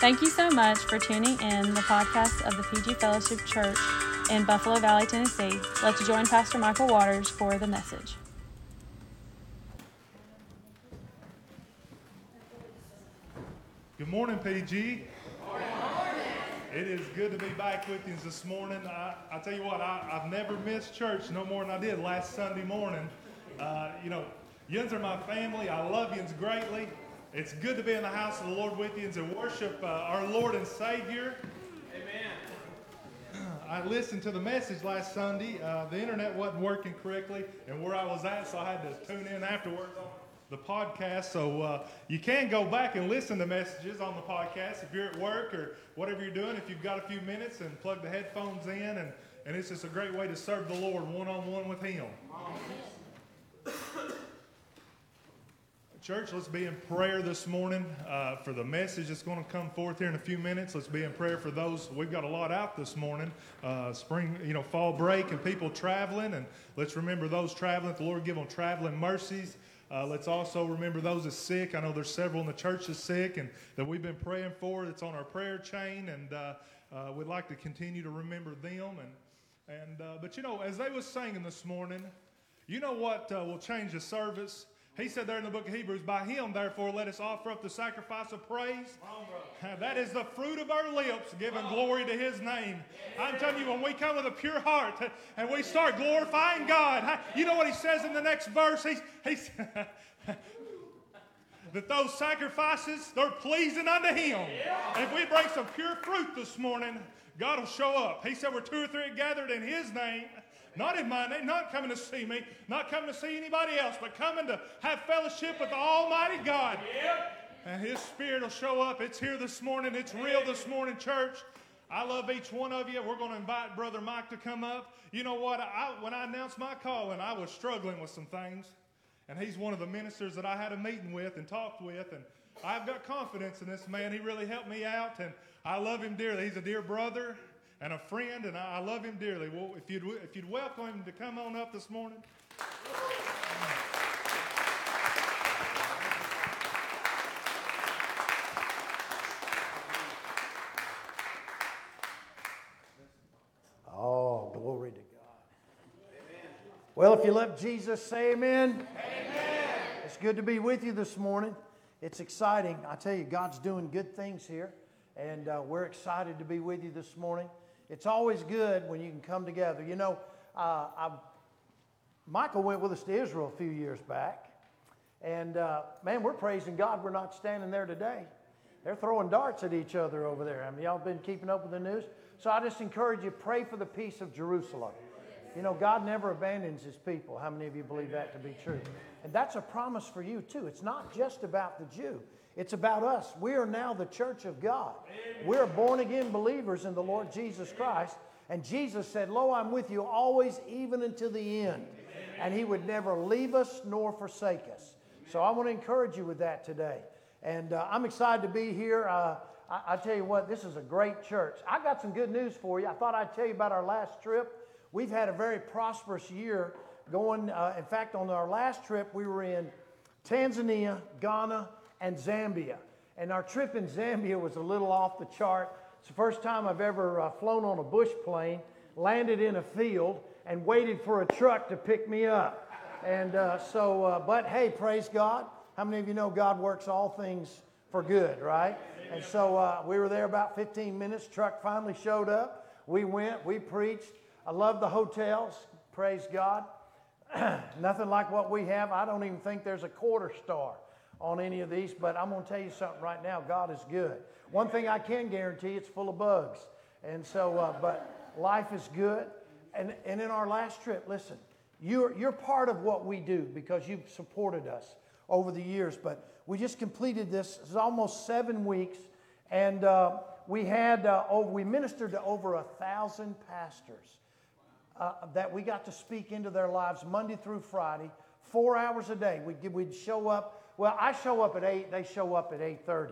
Thank you so much for tuning in the podcast of the PG Fellowship Church in Buffalo Valley, Tennessee. Let's join Pastor Michael Waters for the message. Good morning, PG. It is good to be back with you this morning. I, I tell you what, I, have never missed church no more than I did last Sunday morning. Uh, you know, yins are my family. I love yins greatly. It's good to be in the house of the Lord with you and to worship uh, our Lord and Savior. Amen. I listened to the message last Sunday. Uh, the internet wasn't working correctly, and where I was at, so I had to tune in afterwards on the podcast. So uh, you can go back and listen to messages on the podcast if you're at work or whatever you're doing. If you've got a few minutes and plug the headphones in, and, and it's just a great way to serve the Lord one on one with Him. Church, let's be in prayer this morning uh, for the message that's going to come forth here in a few minutes. Let's be in prayer for those. We've got a lot out this morning. Uh, spring, you know, fall break and people traveling. And let's remember those traveling. The Lord give them traveling mercies. Uh, let's also remember those that are sick. I know there's several in the church that's sick and that we've been praying for. It's on our prayer chain, and uh, uh, we'd like to continue to remember them. And and uh, but you know, as they was singing this morning, you know what will change the service? He said there in the book of Hebrews, by him, therefore, let us offer up the sacrifice of praise. On, that is the fruit of our lips, giving glory to his name. I'm telling you, when we come with a pure heart and we start glorifying God, you know what he says in the next verse? He's, he's that those sacrifices, they're pleasing unto him. And if we bring some pure fruit this morning, God will show up. He said, We're two or three gathered in his name. Not in my name, not coming to see me, not coming to see anybody else, but coming to have fellowship with the Almighty God. Yep. And His Spirit will show up. It's here this morning. It's real this morning, church. I love each one of you. We're going to invite Brother Mike to come up. You know what? I, when I announced my calling, I was struggling with some things. And he's one of the ministers that I had a meeting with and talked with. And I've got confidence in this man. He really helped me out. And I love him dearly. He's a dear brother and a friend, and I, love him dearly. Well, if you'd, if you'd welcome him to come on up this morning. Oh, glory to God. Amen. Well, if you love Jesus, say amen. Amen. It's good to be with you this morning. It's exciting. I tell you, God's doing good things here, and uh, we're excited to be with you this morning. It's always good when you can come together. You know, uh, I, Michael went with us to Israel a few years back. And uh, man, we're praising God we're not standing there today. They're throwing darts at each other over there. I mean, y'all been keeping up with the news? So I just encourage you, pray for the peace of Jerusalem. You know, God never abandons his people. How many of you believe that to be true? And that's a promise for you, too. It's not just about the Jew, it's about us. We are now the church of God. We're born again believers in the Lord Jesus Christ. And Jesus said, Lo, I'm with you always, even until the end. And He would never leave us nor forsake us. So I want to encourage you with that today. And uh, I'm excited to be here. Uh, I, I, tell you what, this is a great church. I got some good news for you. I thought I'd tell you about our last trip. We've had a very prosperous year going. Uh, in fact, on our last trip, we were in Tanzania, Ghana, and Zambia. And our trip in Zambia was a little off the chart. It's the first time I've ever uh, flown on a bush plane, landed in a field, and waited for a truck to pick me up. And uh, so, uh, but hey, praise God. How many of you know God works all things for good, right? And so uh, we were there about 15 minutes. Truck finally showed up. We went, we preached. I love the hotels. Praise God. Nothing like what we have. I don't even think there's a quarter star on any of these, but I'm going to tell you something right now. God is good. One thing I can guarantee, it's full of bugs. And so, uh, but life is good. And, and in our last trip, listen, you're, you're part of what we do because you've supported us over the years. But we just completed this. It's almost seven weeks. And uh, we had, uh, oh, we ministered to over a thousand pastors uh, that we got to speak into their lives Monday through Friday, four hours a day. We'd, we'd show up well, I show up at 8, they show up at 8.30.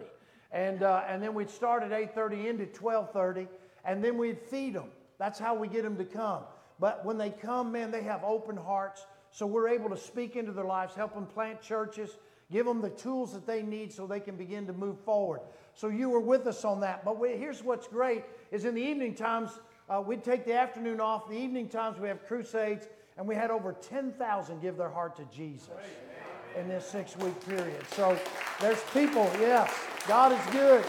And, uh, and then we'd start at 8.30 into 12.30, and then we'd feed them. That's how we get them to come. But when they come, man, they have open hearts. So we're able to speak into their lives, help them plant churches, Give them the tools that they need so they can begin to move forward. So you were with us on that. But we, here's what's great is in the evening times, uh, we'd take the afternoon off. The evening times, we have crusades, and we had over 10,000 give their heart to Jesus in this six week period. So there's people, yes, God is good.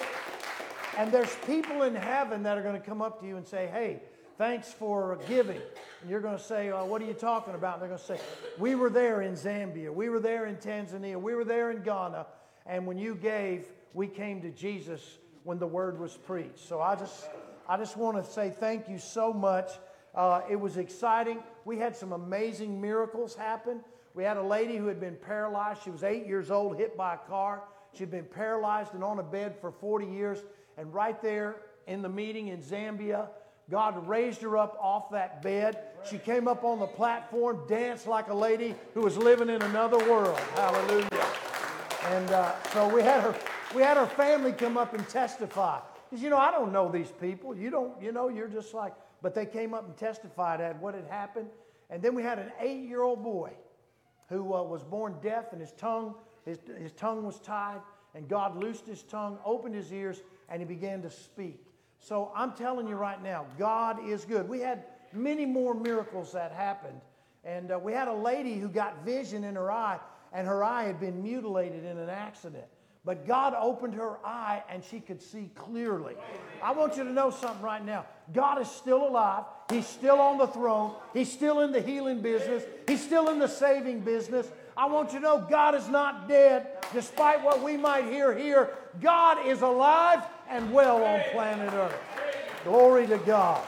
And there's people in heaven that are going to come up to you and say, hey, thanks for giving. And you're going to say, oh, what are you talking about? And they're going to say, we were there in Zambia. We were there in Tanzania. We were there in Ghana. And when you gave, we came to Jesus when the word was preached. So I just, I just want to say thank you so much. Uh, it was exciting. We had some amazing miracles happen. We had a lady who had been paralyzed. She was eight years old, hit by a car. She'd been paralyzed and on a bed for 40 years. And right there in the meeting in Zambia, God raised her up off that bed. She came up on the platform, danced like a lady who was living in another world. Hallelujah. And uh, so we had her, we had her family come up and testify. Because you know, I don't know these people. You don't, you know, you're just like, but they came up and testified at what had happened. And then we had an eight-year-old boy who uh, was born deaf and his tongue, his, his tongue was tied, and God loosed his tongue, opened his ears, and he began to speak. So I'm telling you right now, God is good. We had many more miracles that happened. And uh, we had a lady who got vision in her eye, and her eye had been mutilated in an accident. But God opened her eye and she could see clearly. I want you to know something right now. God is still alive. He's still on the throne. He's still in the healing business. He's still in the saving business. I want you to know God is not dead, despite what we might hear here. God is alive and well on planet Earth. Glory to God.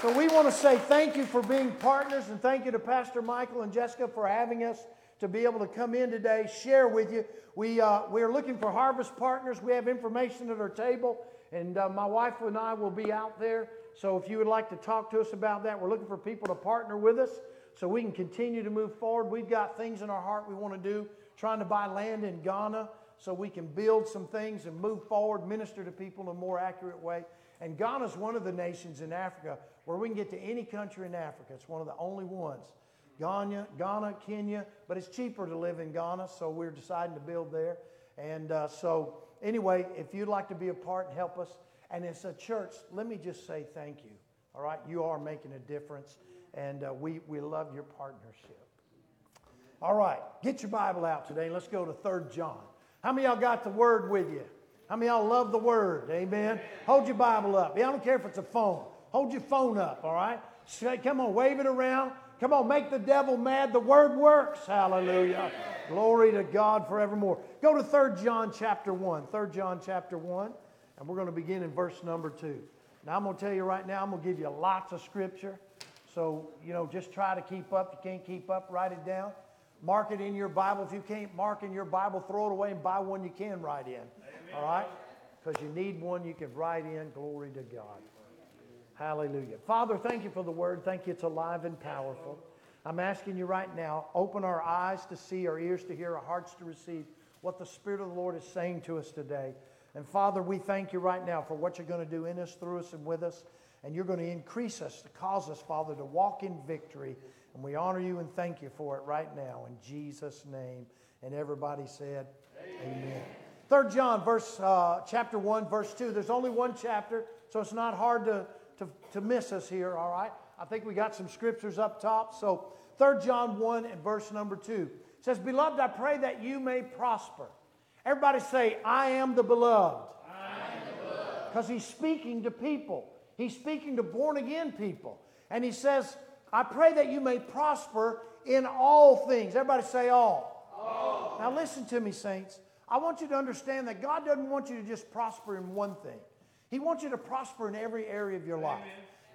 So we want to say thank you for being partners and thank you to Pastor Michael and Jessica for having us to be able to come in today, share with you. We, uh, we are looking for harvest partners. We have information at our table, and uh, my wife and I will be out there. So if you would like to talk to us about that, we're looking for people to partner with us so we can continue to move forward. We've got things in our heart we want to do, trying to buy land in Ghana so we can build some things and move forward, minister to people in a more accurate way. And Ghana is one of the nations in Africa where we can get to any country in Africa. It's one of the only ones. Ghana, Ghana, Kenya, but it's cheaper to live in Ghana, so we're deciding to build there. And uh, so, anyway, if you'd like to be a part and help us, and it's a church, let me just say thank you. All right, you are making a difference, and uh, we, we love your partnership. All right, get your Bible out today. Let's go to 3 John. How many y'all got the Word with you? How many y'all love the Word? Amen. Hold your Bible up. I don't care if it's a phone. Hold your phone up, all right? Come on, wave it around. Come on, make the devil mad. The word works. Hallelujah. Glory to God forevermore. Go to 3 John chapter 1. 3 John chapter 1, and we're going to begin in verse number 2. Now, I'm going to tell you right now, I'm going to give you lots of scripture. So, you know, just try to keep up. If you can't keep up, write it down. Mark it in your Bible. If you can't mark in your Bible, throw it away and buy one you can write in. Amen. All right? Because you need one you can write in. Glory to God. Hallelujah. Father, thank you for the word. Thank you. It's alive and powerful. I'm asking you right now, open our eyes to see, our ears to hear, our hearts to receive what the Spirit of the Lord is saying to us today. And Father, we thank you right now for what you're going to do in us, through us, and with us. And you're going to increase us to cause us, Father, to walk in victory. And we honor you and thank you for it right now in Jesus' name. And everybody said, Amen. Amen. Third John, verse uh, chapter one, verse two. There's only one chapter, so it's not hard to to, to miss us here, all right? I think we got some scriptures up top. So 3 John 1 and verse number 2 says, Beloved, I pray that you may prosper. Everybody say, I am the beloved. Because he's speaking to people. He's speaking to born again people. And he says, I pray that you may prosper in all things. Everybody say all. all. Now listen to me, saints. I want you to understand that God doesn't want you to just prosper in one thing. He wants you to prosper in every area of your life.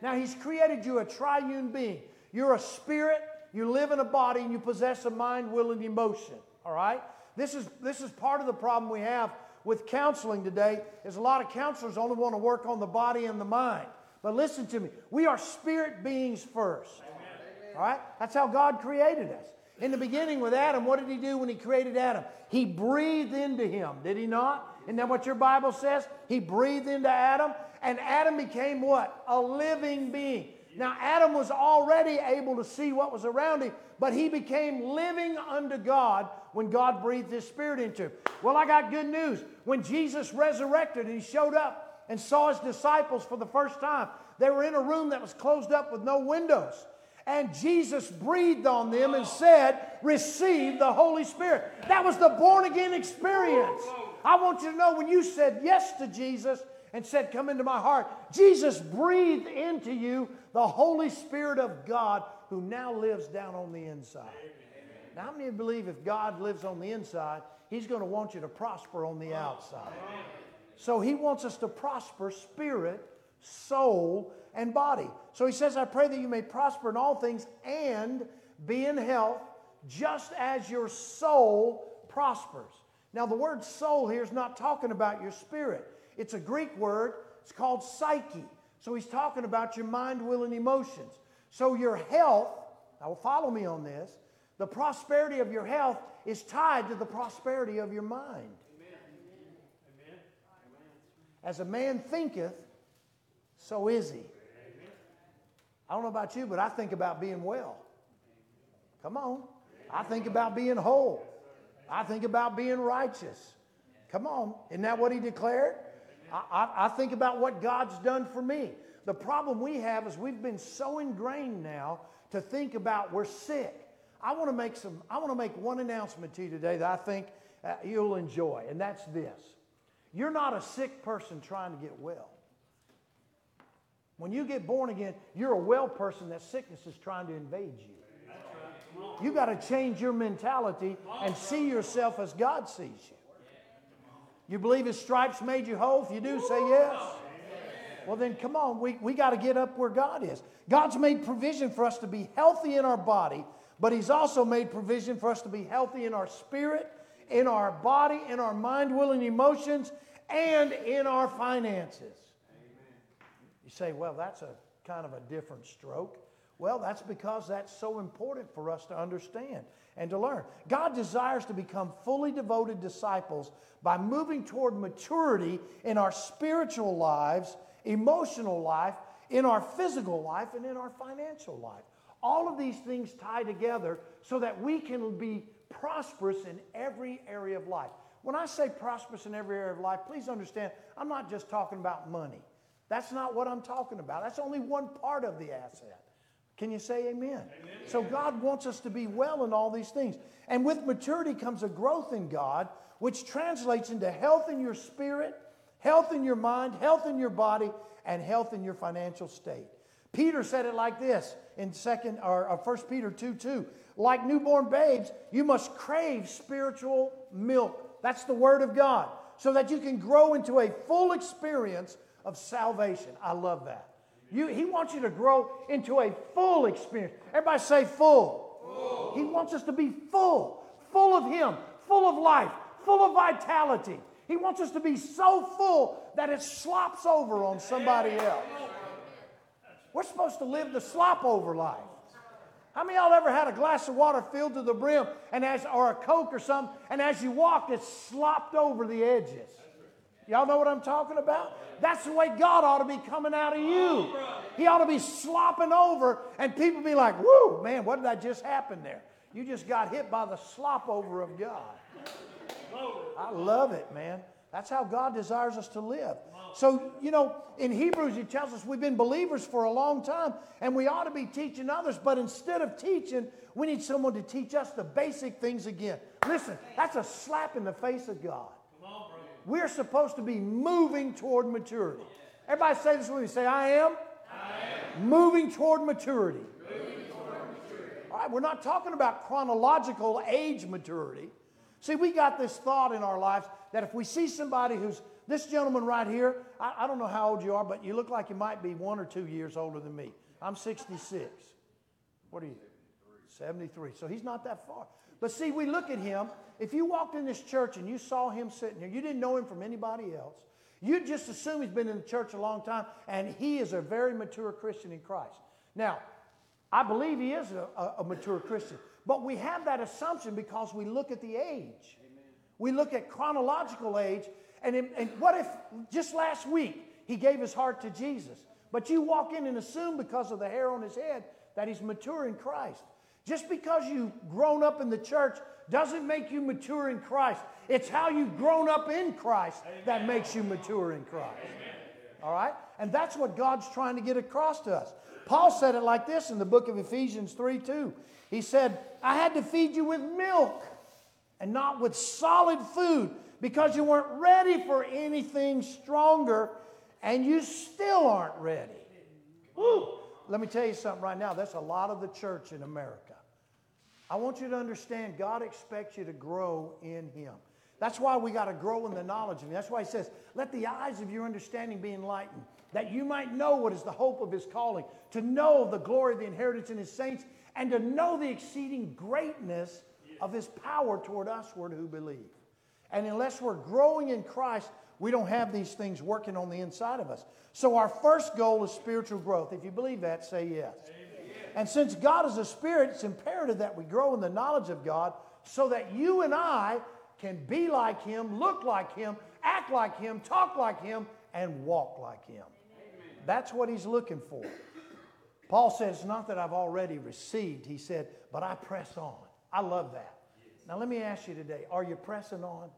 Now, He's created you a triune being. You're a spirit, you live in a body, and you possess a mind, will, and emotion. All right? This is, this is part of the problem we have with counseling today is a lot of counselors only want to work on the body and the mind. But listen to me. We are spirit beings first. Amen. All right? That's how God created us. In the beginning with Adam, what did he do when he created Adam? He breathed into him, did he not? Isn't that what your Bible says? He breathed into Adam, and Adam became what? A living being. Now, Adam was already able to see what was around him, but he became living unto God when God breathed his spirit into him. Well, I got good news. When Jesus resurrected and he showed up and saw his disciples for the first time, they were in a room that was closed up with no windows. And Jesus breathed on them and said, Receive the Holy Spirit. That was the born again experience. I want you to know when you said yes to Jesus and said, Come into my heart, Jesus breathed into you the Holy Spirit of God who now lives down on the inside. Now, how many of you believe if God lives on the inside, He's going to want you to prosper on the outside? So He wants us to prosper spirit, soul, and body. So He says, I pray that you may prosper in all things and be in health, just as your soul prospers. Now, the word soul here is not talking about your spirit. It's a Greek word. It's called psyche. So he's talking about your mind, will, and emotions. So your health, now follow me on this, the prosperity of your health is tied to the prosperity of your mind. As a man thinketh, so is he. I don't know about you, but I think about being well. Come on. I think about being whole. I think about being righteous. Come on. Isn't that what he declared? I, I, think about what God's done for me. The problem we have is we've been so ingrained now to think about we're sick. I want to make some. I want to make one announcement to you today that I think uh, you'll enjoy, and that's this: You're not a sick person trying to get well. When you get born again, you're a well person that sickness is trying to invade you. You got to change your mentality and see yourself as God sees you. You believe His stripes made you whole? If you do, say yes. Well, then come on. We, we got to get up where God is. God's made provision for us to be healthy in our body, but He's also made provision for us to be healthy in our spirit, in our body, in our mind, will, and emotions, and in our finances. You say, well, that's a kind of a different stroke. Well, that's because that's so important for us to understand and to learn. God desires to become fully devoted disciples by moving toward maturity in our spiritual lives, emotional life, in our physical life, and in our financial life. All of these things tie together so that we can be prosperous in every area of life. When I say prosperous in every area of life, please understand, I'm not just talking about money. That's not what I'm talking about. That's only one part of the asset. Can you say amen? amen? So God wants us to be well in all these things. And with maturity comes a growth in God, which translates into health in your spirit, health in your mind, health in your body, and health in your financial state. Peter said it like this in second or, or 1 Peter 2 2. Like newborn babes, you must crave spiritual milk. That's the word of God. So that you can grow into a full experience of salvation. I love that. You, he wants you to grow into a full experience. Everybody say full. full. He wants us to be full, full of Him, full of life, full of vitality. He wants us to be so full that it slops over on somebody else. We're supposed to live the slop over life. How many of y'all ever had a glass of water filled to the brim and as or a Coke or something, and as you walked, it slopped over the edges? Y'all know what I'm talking about? That's the way God ought to be coming out of you. He ought to be slopping over, and people be like, whoo, man, what did that just happen there? You just got hit by the slop over of God. I love it, man. That's how God desires us to live. So, you know, in Hebrews, he tells us we've been believers for a long time and we ought to be teaching others, but instead of teaching, we need someone to teach us the basic things again. Listen, that's a slap in the face of God we're supposed to be moving toward maturity. Everybody say this with me. Say, I am, I am. Moving, toward maturity. moving toward maturity. All right, we're not talking about chronological age maturity. See, we got this thought in our lives that if we see somebody who's this gentleman right here, I, I, don't know how old you are, but you look like you might be one or two years older than me. I'm 66. What are you? 73. So he's not that far. But see, we look at him if you walked in this church and you saw him sitting here, you didn't know him from anybody else, you'd just assume he's been in the church a long time and he is a very mature Christian in Christ. Now, I believe he is a, a, mature Christian, but we have that assumption because we look at the age. Amen. We look at chronological age, and, and what if just last week he gave his heart to Jesus? But you walk in and assume because of the hair on his head that he's mature in Christ. Just because you've grown up in the church doesn't make you mature in Christ. It's how you've grown up in Christ that makes you mature in Christ. All right? And that's what God's trying to get across to us. Paul said it like this in the book of Ephesians 3 2. He said, I had to feed you with milk and not with solid food because you weren't ready for anything stronger and you still aren't ready. Woo. Let me tell you something right now. That's a lot of the church in America. I want you to understand God expects you to grow in Him. That's why we got to grow in the knowledge of Him. That's why He says, Let the eyes of your understanding be enlightened, that you might know what is the hope of His calling, to know the glory of the inheritance in His saints, and to know the exceeding greatness of His power toward usward who believe. And unless we're growing in Christ, we don't have these things working on the inside of us. So our first goal is spiritual growth. If you believe that, say yes. Amen. And since God is a spirit, it's imperative that we grow in the knowledge of God so that you and I can be like Him, look like Him, act like Him, talk like Him, and walk like Him. Amen. That's what He's looking for. Paul says, not that I've already received. He said, But I press on. I love that. Now, let me ask you today are you pressing on?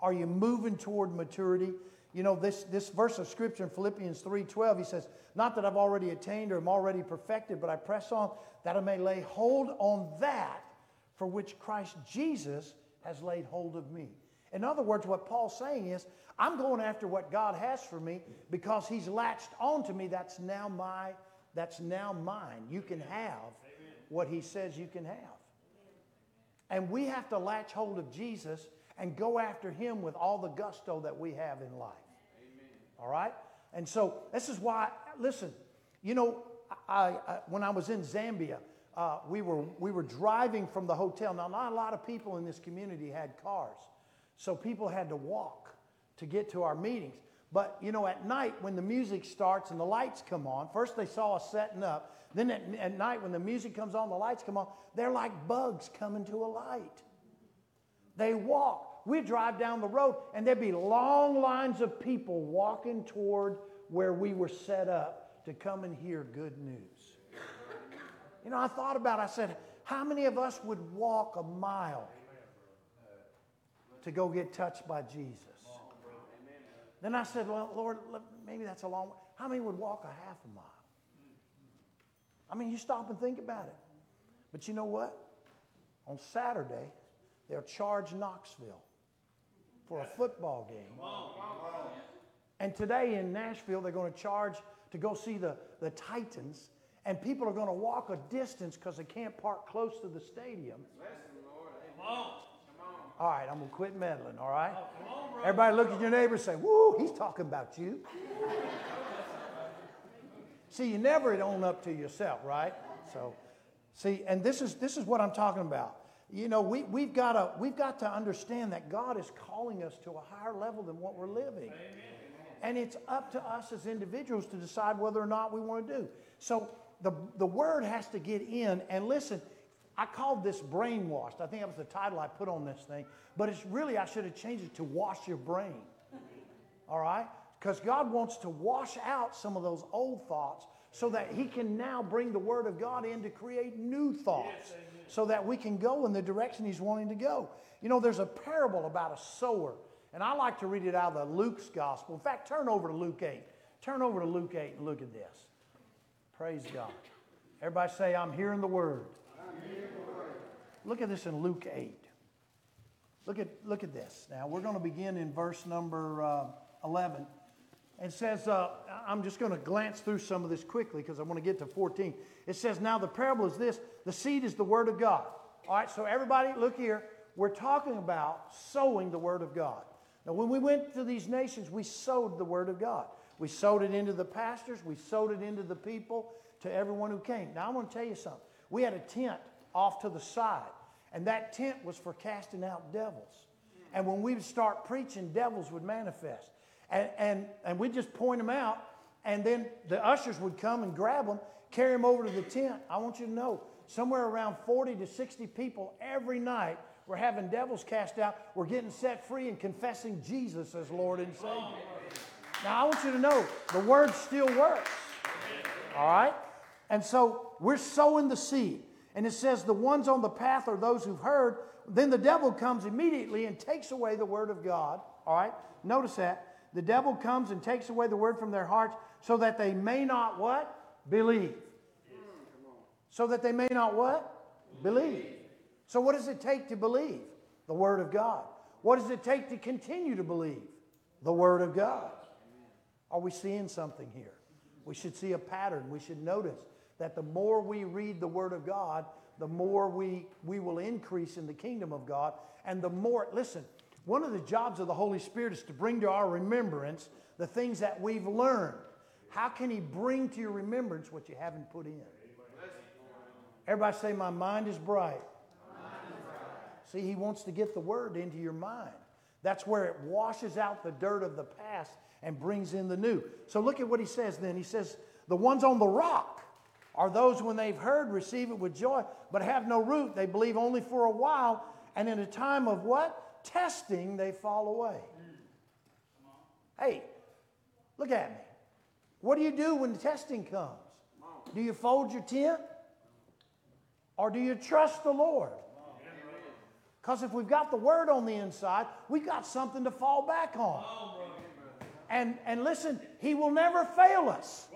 Are you moving toward maturity? You know, this, this verse of scripture in Philippians 3:12, he says, Not that I've already attained or am already perfected, but I press on that I may lay hold on that for which Christ Jesus has laid hold of me. In other words, what Paul's saying is, I'm going after what God has for me because He's latched onto me. That's now my, that's now mine. You can have what He says you can have. And we have to latch hold of Jesus and go after Him with all the gusto that we have in life. All right? And so this is why, listen, you know, I, I when I was in Zambia, uh, we, were, we were driving from the hotel. Now, not a lot of people in this community had cars, so people had to walk to get to our meetings. But, you know, at night when the music starts and the lights come on, first they saw us setting up. Then at, at night when the music comes on, the lights come on, they're like bugs coming to a light. They walk. We'd drive down the road, and there'd be long lines of people walking toward where we were set up to come and hear good news. You know, I thought about it. I said, how many of us would walk a mile to go get touched by Jesus? Then I said, well, Lord, maybe that's a long way. How many would walk a half a mile? I mean, you stop and think about it. But you know what? On Saturday, they'll charge Knoxville for a football game. And today in Nashville, they're going to charge to go see the, the Titans. And people are going to walk a distance because they can't park close to the stadium. All right, I'm going to quit meddling, all right? Everybody look at your neighbor and say, Woo, he's talking about you. see, you never own up to yourself, right? So, see, and this is, this is what I'm talking about you know, we, we've, got to, we've got to understand that God is calling us to a higher level than what we're living. Amen. And it's up to us as individuals to decide whether or not we want to do. So the, the word has to get in. And listen, I called this brainwashed. I think that was the title I put on this thing. But it's really, I should have changed it to wash your brain. All right? Because God wants to wash out some of those old thoughts so that He can now bring the Word of God in to create new thoughts. Yes, so that we can go in the direction he's wanting to go. You know, there's a parable about a sower, and I like to read it out of the Luke's gospel. In fact, turn over to Luke 8. Turn over to Luke 8 and look at this. Praise God. Everybody say, I'm hearing the word. Look at this in Luke 8. Look at, look at this. Now, we're going to begin in verse number uh, 11. It says, uh, I'm just going to glance through some of this quickly because I want to get to 14. It says, Now the parable is this the seed is the word of God. All right, so everybody, look here. We're talking about sowing the word of God. Now, when we went to these nations, we sowed the word of God. We sowed it into the pastors, we sowed it into the people, to everyone who came. Now, I want to tell you something. We had a tent off to the side, and that tent was for casting out devils. And when we would start preaching, devils would manifest. And, and, and we'd just point them out, and then the ushers would come and grab them, carry them over to the tent. I want you to know, somewhere around 40 to 60 people every night were having devils cast out, were getting set free, and confessing Jesus as Lord and Savior. Now, I want you to know the word still works. All right? And so we're sowing the seed. And it says the ones on the path are those who've heard. Then the devil comes immediately and takes away the word of God. All right? Notice that. The devil comes and takes away the word from their hearts so that they may not what? Believe. So that they may not what? Believe. So what does it take to believe? The word of God. What does it take to continue to believe? The word of God. Are we seeing something here? We should see a pattern. We should notice that the more we read the Word of God, the more we, we will increase in the kingdom of God. And the more, listen, one of the jobs of the Holy Spirit is to bring to our remembrance the things that we've learned. How can He bring to your remembrance what you haven't put in? Everybody say, My mind is bright. See, He wants to get the Word into your mind. That's where it washes out the dirt of the past and brings in the new. So look at what He says then. He says, The ones on the rock are those when they've heard receive it with joy, but have no root. They believe only for a while, and in a time of what? Testing, they fall away. Hey, look at me. What do you do when the testing comes? Do you fold your tent? Or do you trust the Lord? Because if we've got the word on the inside, we've got something to fall back on. And, and listen, he will never fail us.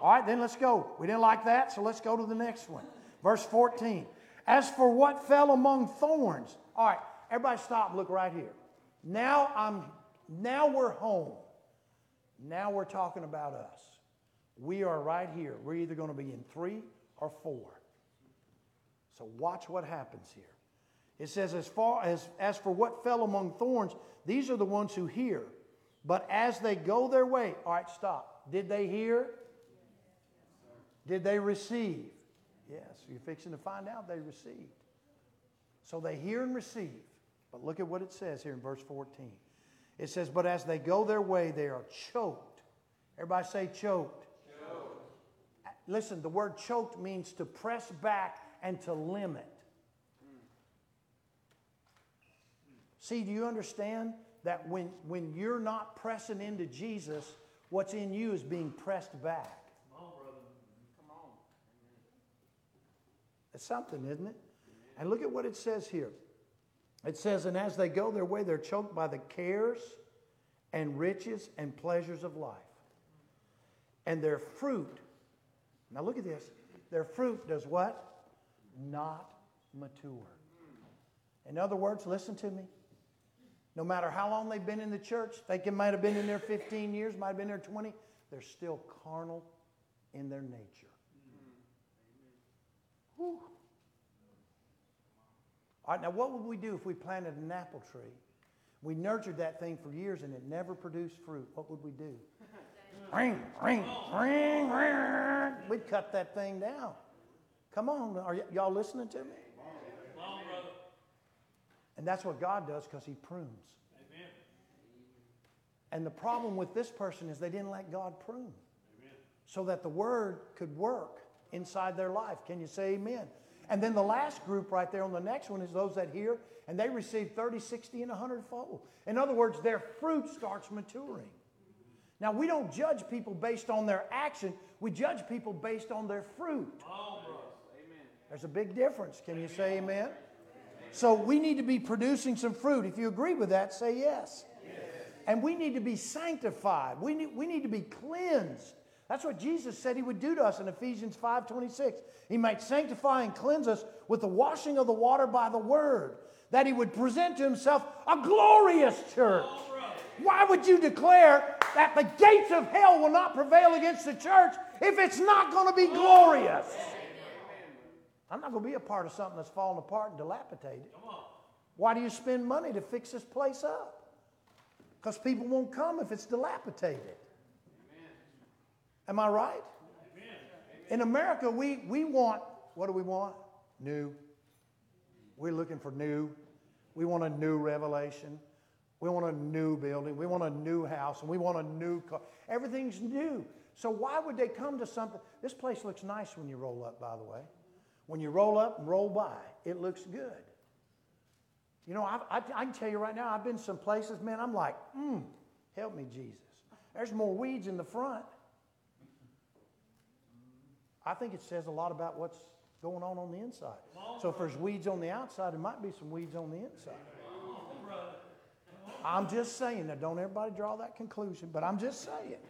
All right, then let's go. We didn't like that, so let's go to the next one. Verse 14. As for what fell among thorns, all right, Everybody stop look right here. Now I'm now we're home. Now we're talking about us. We are right here. We're either going to be in three or four. So watch what happens here. It says, as far as, as for what fell among thorns, these are the ones who hear. But as they go their way, all right, stop. Did they hear? Did they receive? Yes, you're fixing to find out they received. So they hear and receive. But look at what it says here in verse 14. It says, But as they go their way, they are choked. Everybody say choked. choked. Listen, the word choked means to press back and to limit. See, do you understand that when, when you're not pressing into Jesus, what's in you is being pressed back? Come on, brother. Come on. It's something, isn't it? And look at what it says here. It says, And as they go their way, they're choked by the cares and riches and pleasures of life. And their fruit, now look at this, their fruit does what? Not mature. In other words, listen to me. No matter how long they've been in the church, they can, might have been in there 15 years, might have been there 20, they're still carnal in their nature. Whew. All right, now what would we do if we planted an apple tree? We nurtured that thing for years and it never produced fruit. What would we do? ring, ring, ring, ring. We'd cut that thing down. Come on, are y- y'all listening to me? And that's what God does because He prunes. Amen. And the problem with this person is they didn't let God prune amen. so that the Word could work inside their life. Can you say amen? And then the last group right there on the next one is those that hear and they receive 30, 60, and 100 fold. In other words, their fruit starts maturing. Now, we don't judge people based on their action, we judge people based on their fruit. There's a big difference. Can you say amen? So we need to be producing some fruit. If you agree with that, say yes. yes. And we need to be sanctified. We need, we need to be cleansed. That's what Jesus said he would do to us in Ephesians 5:26. He might sanctify and cleanse us with the washing of the water by the word, that he would present to himself a glorious church. Why would you declare that the gates of hell will not prevail against the church if it's not going to be glorious? I'm not going to be a part of something that's falling apart and dilapidated. Why do you spend money to fix this place up? Because people won't come if it's dilapidated. Am I right? In America, we, we want, what do we want? New. We're looking for new. We want a new revelation. We want a new building. We want a new house. And we want a new car. Everything's new. So why would they come to something? This place looks nice when you roll up, by the way. When you roll up and roll by, it looks good. You know, I, I, I can tell you right now, I've been some places, man, I'm like, hmm, help me, Jesus. There's more weeds in the front I think it says a lot about what's going on on the inside. So if there's weeds on the outside, there might be some weeds on the inside. I'm just saying that. Don't everybody draw that conclusion, but I'm just saying.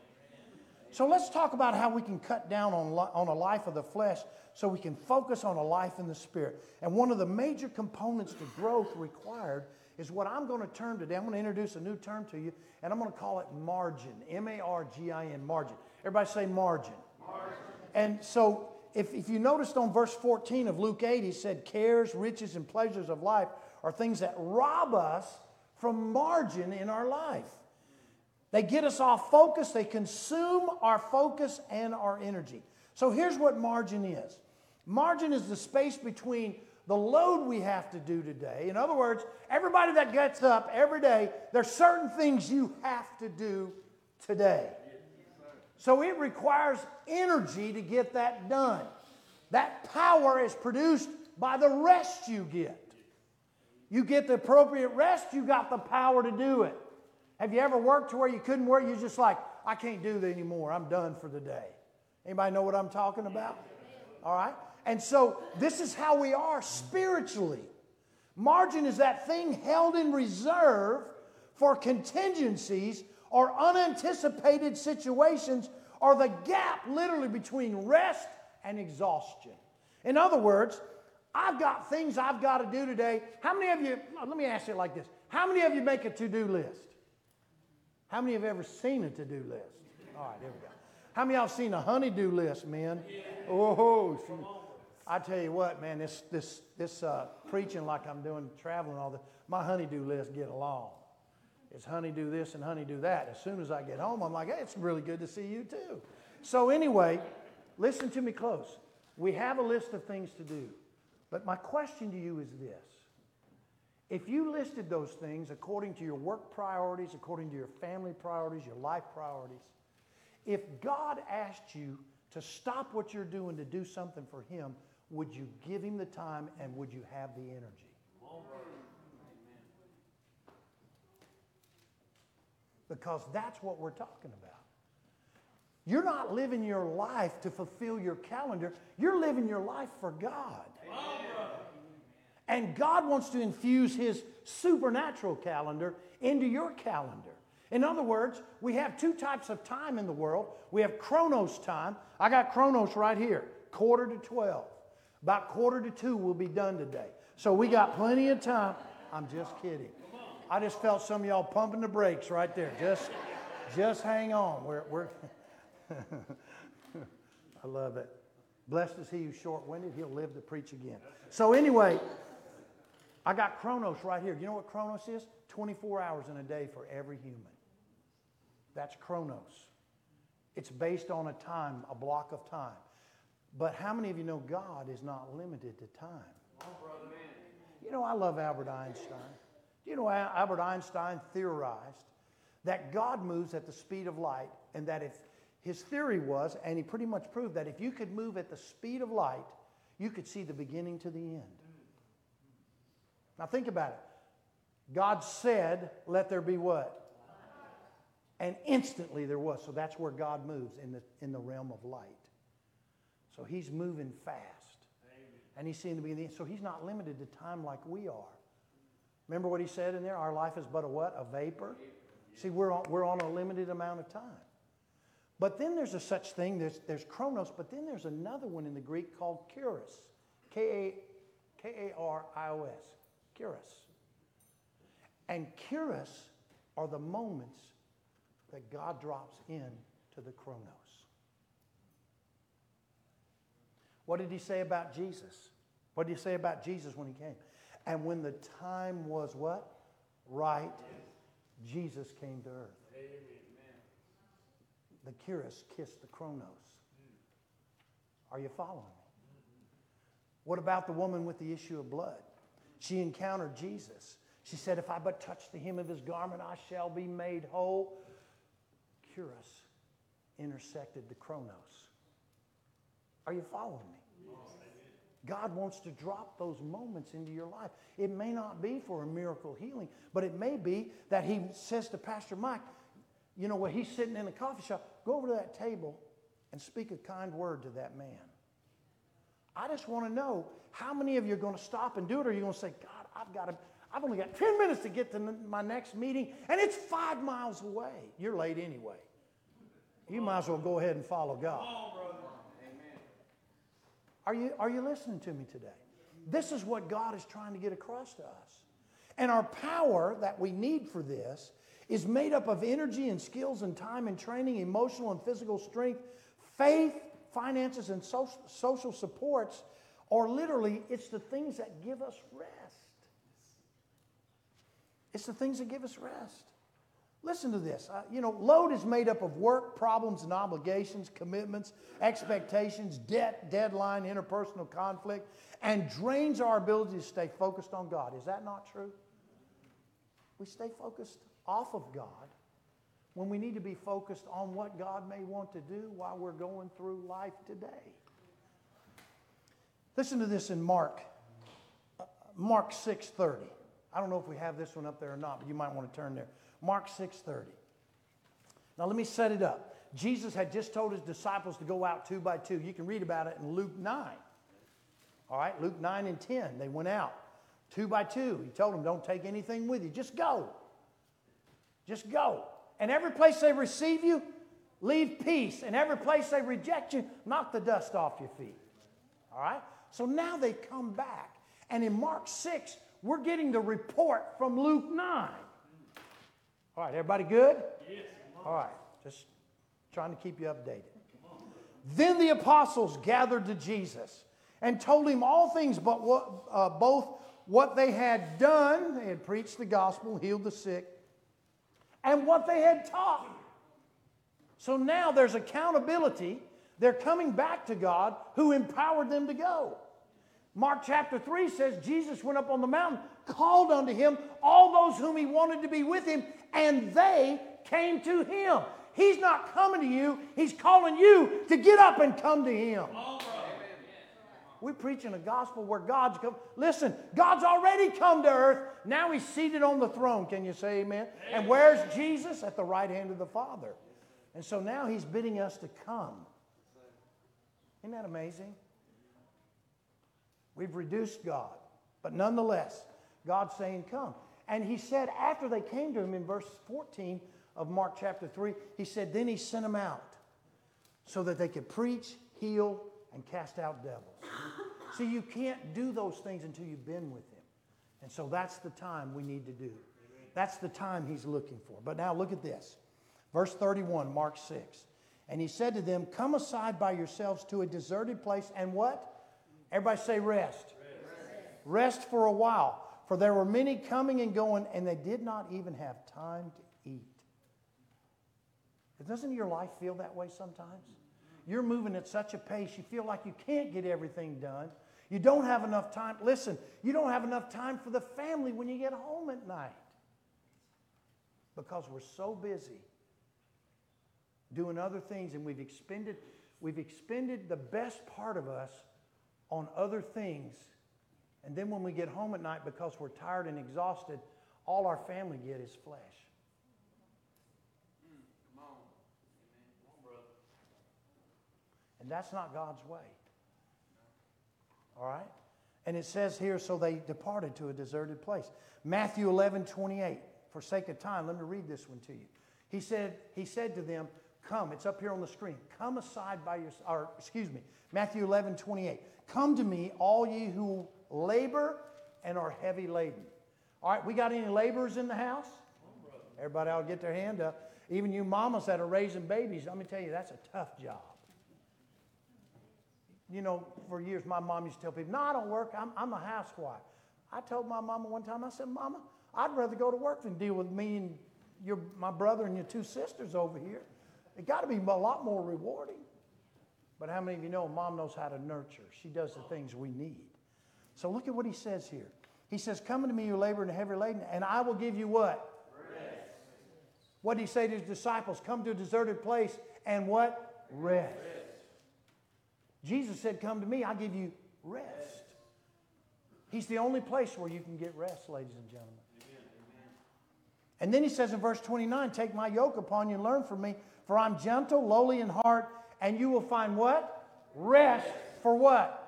So let's talk about how we can cut down on, on a life of the flesh so we can focus on a life in the spirit. And one of the major components to growth required is what I'm going to term today. I'm going to introduce a new term to you, and I'm going to call it margin. M A R G I N, margin. Everybody say margin. margin. And so if, if you noticed on verse 14 of Luke 8, he said, Cares, riches, and pleasures of life are things that rob us from margin in our life. They get us off focus, they consume our focus and our energy. So here's what margin is margin is the space between the load we have to do today. In other words, everybody that gets up every day, there's certain things you have to do today. So it requires energy to get that done. That power is produced by the rest you get. You get the appropriate rest, you got the power to do it. Have you ever worked to where you couldn't work? You're just like, I can't do that anymore. I'm done for the day. Anybody know what I'm talking about? All right? And so this is how we are spiritually. Margin is that thing held in reserve for contingencies or unanticipated situations or the gap literally between rest and exhaustion. In other words, I've got things I've got to do today. How many of you, let me ask you like this How many of you make a to do list? How many have ever seen a to do list? All right, there we go. How many of y'all seen a honeydew list, man? Oh, I tell you what, man, this, this, this uh, preaching like I'm doing traveling all the, my honeydew list get along. It's do this and honey do that. As soon as I get home, I'm like, hey, it's really good to see you too. So anyway, listen to me close. We have a list of things to do. But my question to you is this if you listed those things according to your work priorities, according to your family priorities, your life priorities, if God asked you to stop what you're doing to do something for Him, would you give Him the time and would you have the energy? Because that's what we're talking about. You're not living your life to fulfill your calendar, you're living your life for God. And God wants to infuse His supernatural calendar into your calendar. In other words, we have two types of time in the world. We have Chronos time. I got Chronos right here, quarter to 12. About quarter to two, we'll be done today. So we got plenty of time. I'm just kidding. I just felt some of y'all pumping the brakes right there. Just, just hang on. We're, we're I love it. Blessed is he who's short winded, he'll live to preach again. So, anyway, I got Chronos right here. Do you know what Chronos is? 24 hours in a day for every human. That's Chronos. It's based on a time, a block of time. But how many of you know God is not limited to time? You know, I love Albert Einstein. Do you know Albert Einstein theorized that God moves at the speed of light, and that if his theory was, and he pretty much proved that if you could move at the speed of light, you could see the beginning to the end. Now think about it. God said, Let there be what? And instantly there was. So that's where God moves in the, in the realm of light. So he's moving fast. And he's seeing the beginning. So he's not limited to time like we are. Remember what he said in there? Our life is but a what? A vapor. See, we're on, we're on a limited amount of time. But then there's a such thing, there's, there's chronos, but then there's another one in the Greek called kairos. K A R I O S. Kairos. And kairos are the moments that God drops in to the chronos. What did he say about Jesus? What did he say about Jesus when he came? And when the time was what? Right, Jesus came to earth. The Kairos kissed the Chronos. Are you following me? What about the woman with the issue of blood? She encountered Jesus. She said, If I but touch the hem of his garment, I shall be made whole. Kairos intersected the Chronos. Are you following me? God wants to drop those moments into your life. It may not be for a miracle healing, but it may be that He says to Pastor Mike, you know, when he's sitting in a coffee shop, go over to that table and speak a kind word to that man. I just want to know how many of you are going to stop and do it, or are you going to say, God, I've got to, I've only got 10 minutes to get to my next meeting, and it's five miles away. You're late anyway. You might as well go ahead and follow God. Are you, are you listening to me today? This is what God is trying to get across to us. And our power that we need for this is made up of energy and skills and time and training, emotional and physical strength, faith, finances, and social, supports, or literally, it's the things that give us rest. It's the things that give us rest. Listen to this. Uh, you know, load is made up of work, problems, and obligations, commitments, expectations, debt, deadline, interpersonal conflict, and drains our ability to stay focused on God. Is that not true? We stay focused off of God when we need to be focused on what God may want to do while we're going through life today. Listen to this in Mark, uh, Mark 6:30. I don't know if we have this one up there or not, but you might want to turn there. Mark 6:30. Now let me set it up. Jesus had just told his disciples to go out two by two. You can read about it in Luke 9. All right, Luke 9 and 10. They went out two by two. He told them, don't take anything with you. Just go. Just go. And every place they receive you, leave peace. And every place they reject you, knock the dust off your feet. All right? So now they come back. And in Mark 6, we're getting the report from Luke 9. All right, everybody good? Yes. All right, just trying to keep you updated. Then the apostles gathered to Jesus and told him all things but what, uh, both what they had done, they had preached the gospel, healed the sick, and what they had taught. So now there's accountability. They're coming back to God who empowered them to go. Mark chapter 3 says Jesus went up on the mountain, called unto him all those whom he wanted to be with him, and they came to him. He's not coming to you, he's calling you to get up and come to him. We're preaching a gospel where God's come. Listen, God's already come to earth. Now he's seated on the throne. Can you say amen? amen? And where's Jesus? At the right hand of the Father. And so now he's bidding us to come. Isn't that amazing? We've reduced God. But nonetheless, God's saying, Come. And he said, after they came to him in verse 14 of Mark chapter 3, he said, Then he sent them out so that they could preach, heal, and cast out devils. See, you can't do those things until you've been with him. And so that's the time we need to do. That's the time he's looking for. But now look at this. Verse 31, Mark 6. And he said to them, Come aside by yourselves to a deserted place and what? Everybody say rest. Rest, rest for a while for there were many coming and going, and they did not even have time to eat. Doesn't your life feel that way sometimes? You're moving at such a pace, you feel like you can't get everything done. You don't have enough time. Listen, you don't have enough time for the family when you get home at night because we're so busy doing other things and we've expended, we've expended the best part of us on other things and then when we get home at night, because we're tired and exhausted, all our family get is flesh. And that's not God's way. All right? And it says here, so they departed to a deserted place. Matthew 11, 28. For sake of time, let me read this one to you. He said, he said to them, Come, it's up here on the screen. Come aside by your, or excuse me, Matthew 11, 28. Come to me, all ye who labor and are heavy laden. All right, we got any laborers in the house? Everybody ought to get their hand up. Even you mamas that are raising babies, let me tell you, that's a tough job. You know, for years, my mom used to tell people, No, I don't work. I'm, I'm a housewife. I told my mama one time, I said, Mama, I'd rather go to work than deal with me and your, my brother and your two sisters over here. It got to be a lot more rewarding. But how many of you know mom knows how to nurture? She does the things we need. So look at what he says here. He says, Come unto me, you labor and heavy laden, and I will give you what? Rest. What did he say to his disciples? Come to a deserted place and what? Rest. rest. Jesus said, Come to me, I'll give you rest. He's the only place where you can get rest, ladies and gentlemen. And then he says in verse 29, Take my yoke upon you and learn from me, for I'm gentle, lowly in heart, and you will find what? Rest for what?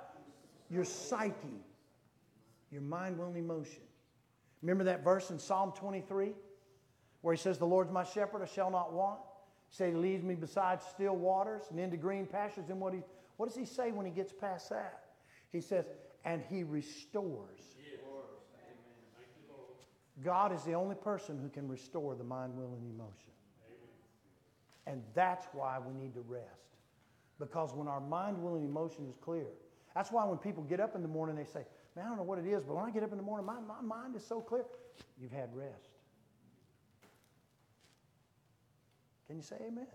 your psyche, your mind, will, and emotion. Remember that verse in Psalm 23 where he says, The Lord's my shepherd, I shall not want. He He leads me beside still waters and into green pastures. And what, he, what does he say when he gets past that? He says, And he restores. God is the only person who can restore the mind, will, and emotion. And that's why we need to rest. Because when our mind, will, and emotion is clear, that's why when people get up in the morning, they say, Man, I don't know what it is, but when I get up in the morning, my, my mind is so clear. You've had rest. Can you say amen? amen?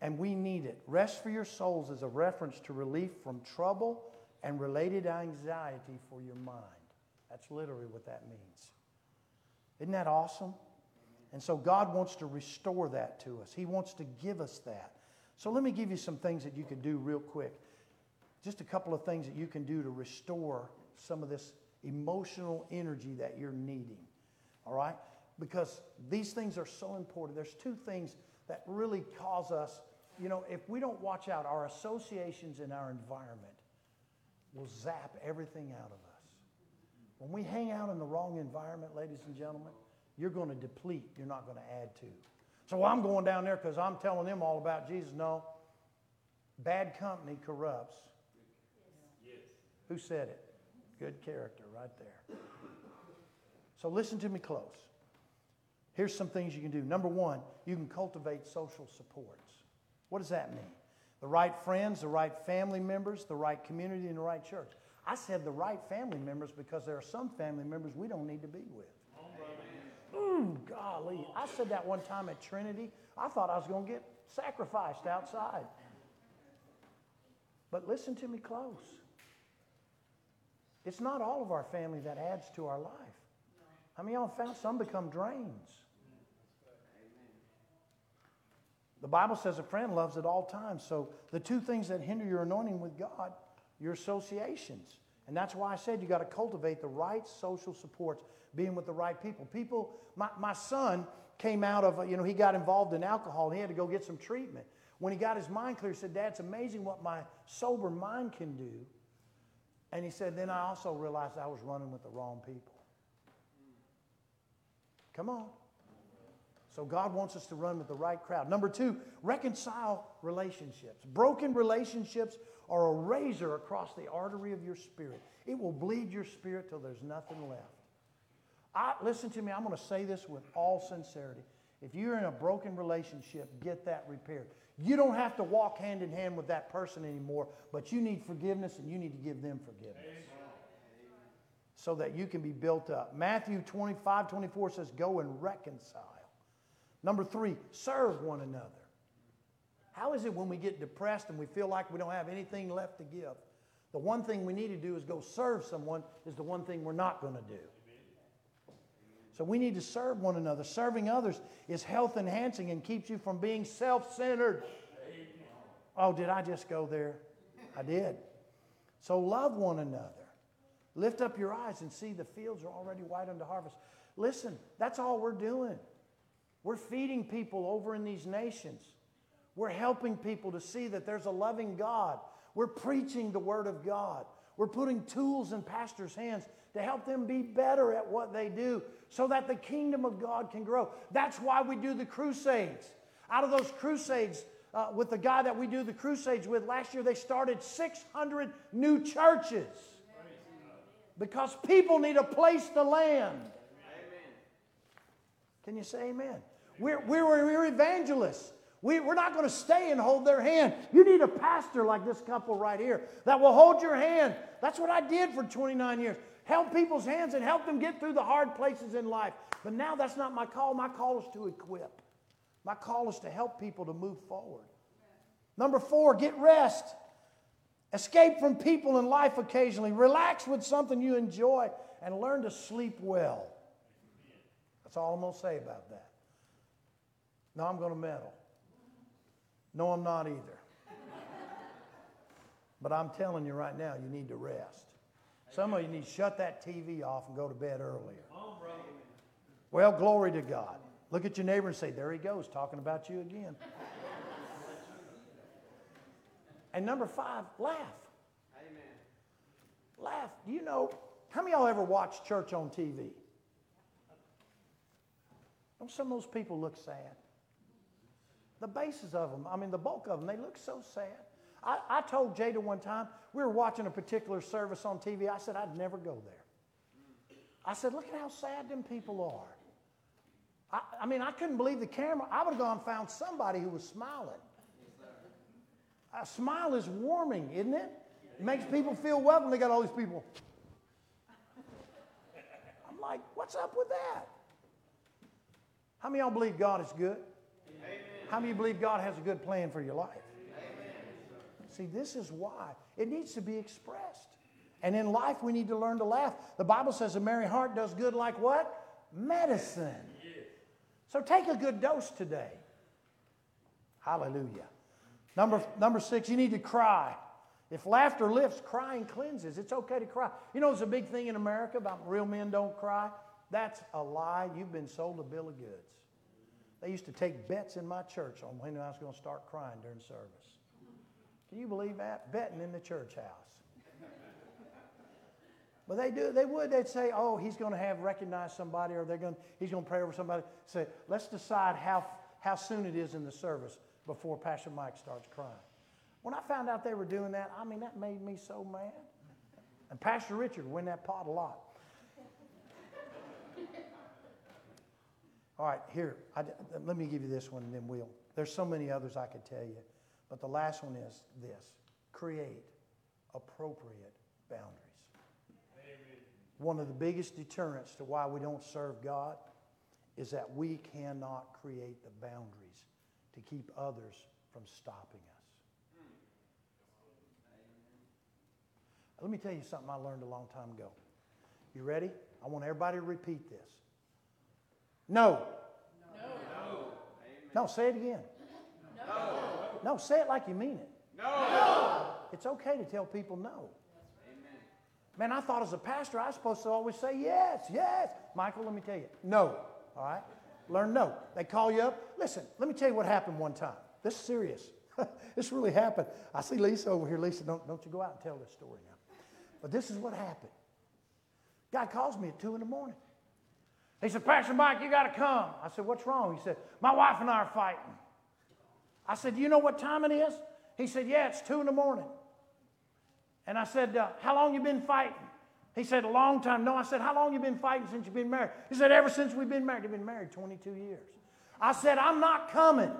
And we need it. Rest for your souls is a reference to relief from trouble and related anxiety for your mind. That's literally what that means. Isn't that awesome? And so God wants to restore that to us. He wants to give us that. So let me give you some things that you can do real quick. Just a couple of things that you can do to restore some of this emotional energy that you're needing. All right? Because these things are so important. There's two things that really cause us, you know, if we don't watch out, our associations in our environment will zap everything out of us. When we hang out in the wrong environment, ladies and gentlemen, you're going to deplete, you're not going to add to. So I'm going down there because I'm telling them all about Jesus. No. Bad company corrupts. Who said it? Good character right there. So listen to me close. Here's some things you can do. Number one, you can cultivate social supports. What does that mean? The right friends, the right family members, the right community, and the right church. I said the right family members because there are some family members we don't need to be with. Ooh, golly. I said that one time at Trinity. I thought I was going to get sacrificed outside. But listen to me close. It's not all of our family that adds to our life. I mean, y'all found some become drains. The Bible says a friend loves at all times. So the two things that hinder your anointing with God, your associations. And that's why I said you got to cultivate the right social supports, being with the right people. People, my, my son came out of, you know, he got involved in alcohol and he had to go get some treatment. When he got his mind clear, he said, Dad, it's amazing what my sober mind can do. And he said, then I also realized I was running with the wrong people. Come on. So God wants us to run with the right crowd. Number two, reconcile relationships. Broken relationships are a razor across the artery of your spirit. It will bleed your spirit till there's nothing left. I, listen to me, I'm going to say this with all sincerity. If you're in a broken relationship, get that repaired. You don't have to walk hand in hand with that person anymore, but you need forgiveness and you need to give them forgiveness so that you can be built up. Matthew 25, 24 says, Go and reconcile. Number three, serve one another. How is it when we get depressed and we feel like we don't have anything left to give? The one thing we need to do is go serve someone, is the one thing we're not going to do. So we need to serve one another. Serving others is health enhancing and keeps you from being self centered. Oh, did I just go there? I did. So love one another. Lift up your eyes and see the fields are already white unto harvest. Listen, that's all we're doing. We're feeding people over in these nations. We're helping people to see that there's a loving God. We're preaching the Word of God. We're putting tools in pastors' hands to help them be better at what they do so that the kingdom of God can grow. That's why we do the crusades. Out of those crusades, uh, with the guy that we do the crusades with, last year they started 600 new churches because people need a place to land. Can you say amen? We're, we're, we're evangelists. We, we're not going to stay and hold their hand. You need a pastor like this couple right here that will hold your hand. That's what I did for 29 years. Held people's hands and helped them get through the hard places in life. But now that's not my call. My call is to equip. My call is to help people to move forward. Number four, get rest. Escape from people in life occasionally. Relax with something you enjoy and learn to sleep well. That's all I'm going to say about that. No, I'm going to meddle. No, I'm not either. but I'm telling you right now, you need to rest. Some of you need to shut that TV off and go to bed earlier. Well, glory to God. Look at your neighbor and say, There he goes, talking about you again. and number five, laugh. Amen. Laugh. Do you know, how many of y'all ever watch church on TV? Don't some of those people look sad? The bases of them, I mean, the bulk of them, they look so sad. I, I told Jada one time, we were watching a particular service on TV. I said, I'd never go there. I said, look at how sad them people are. I, I mean, I couldn't believe the camera. I would have gone and found somebody who was smiling. A smile is warming, isn't it? It makes people feel welcome. They got all these people. I'm like, what's up with that? How many of y'all believe God is good? Amen. How many believe God has a good plan for your life? See, this is why it needs to be expressed. And in life, we need to learn to laugh. The Bible says a merry heart does good like what? Medicine. So take a good dose today. Hallelujah. Number, number six, you need to cry. If laughter lifts, crying cleanses. It's okay to cry. You know, there's a big thing in America about real men don't cry. That's a lie. You've been sold a bill of goods. They used to take bets in my church on when I was going to start crying during service. Can you believe that? Betting in the church house. But they do, they would, they'd say, oh, he's going to have recognized somebody or they're going, he's going to pray over somebody. Say, let's decide how, how soon it is in the service before Pastor Mike starts crying. When I found out they were doing that, I mean, that made me so mad. And Pastor Richard win that pot a lot. All right, here, I, let me give you this one and then we'll. There's so many others I could tell you. But the last one is this create appropriate boundaries. Amen. One of the biggest deterrents to why we don't serve God is that we cannot create the boundaries to keep others from stopping us. Hmm. Let me tell you something I learned a long time ago. You ready? I want everybody to repeat this. No. No. No, say it again. No. No, say it like you mean it. No. It's okay to tell people no. Amen. Man, I thought as a pastor I was supposed to always say yes, yes. Michael, let me tell you, no. All right? Learn no. They call you up. Listen, let me tell you what happened one time. This is serious. this really happened. I see Lisa over here. Lisa, don't, don't you go out and tell this story now. But this is what happened. Guy calls me at 2 in the morning. He said, Pastor Mike, you got to come. I said, What's wrong? He said, My wife and I are fighting. I said, you know what time it is? He said, Yeah, it's 2 in the morning. And I said, uh, How long you been fighting? He said, A long time. No, I said, How long you been fighting since you've been married? He said, Ever since we've been married. We've been married 22 years. I said, I'm not coming.